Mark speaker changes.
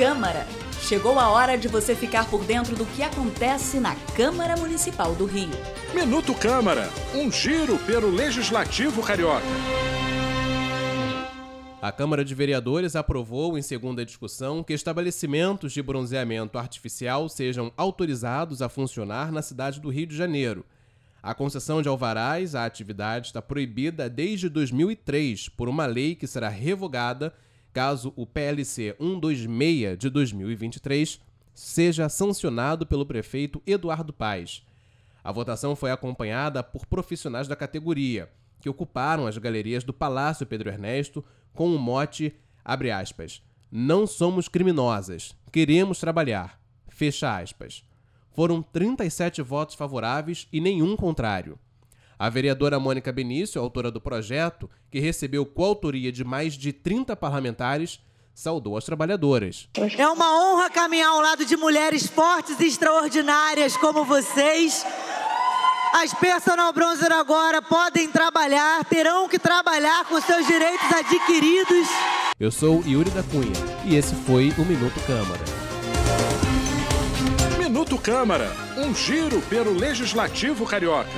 Speaker 1: Câmara. Chegou a hora de você ficar por dentro do que acontece na Câmara Municipal do Rio.
Speaker 2: Minuto Câmara, um giro pelo Legislativo Carioca.
Speaker 3: A Câmara de Vereadores aprovou em segunda discussão que estabelecimentos de bronzeamento artificial sejam autorizados a funcionar na cidade do Rio de Janeiro. A concessão de alvarás à atividade está proibida desde 2003 por uma lei que será revogada caso o PLC 126 de 2023 seja sancionado pelo prefeito Eduardo Paes. A votação foi acompanhada por profissionais da categoria, que ocuparam as galerias do Palácio Pedro Ernesto com o mote, abre aspas, não somos criminosas, queremos trabalhar, fecha aspas. Foram 37 votos favoráveis e nenhum contrário. A vereadora Mônica Benício, autora do projeto, que recebeu coautoria de mais de 30 parlamentares, saudou as trabalhadoras.
Speaker 4: É uma honra caminhar ao lado de mulheres fortes e extraordinárias como vocês as personal bronzer agora podem trabalhar, terão que trabalhar com seus direitos adquiridos.
Speaker 3: Eu sou Yuri da Cunha e esse foi o Minuto Câmara.
Speaker 2: Minuto Câmara, um giro pelo Legislativo Carioca.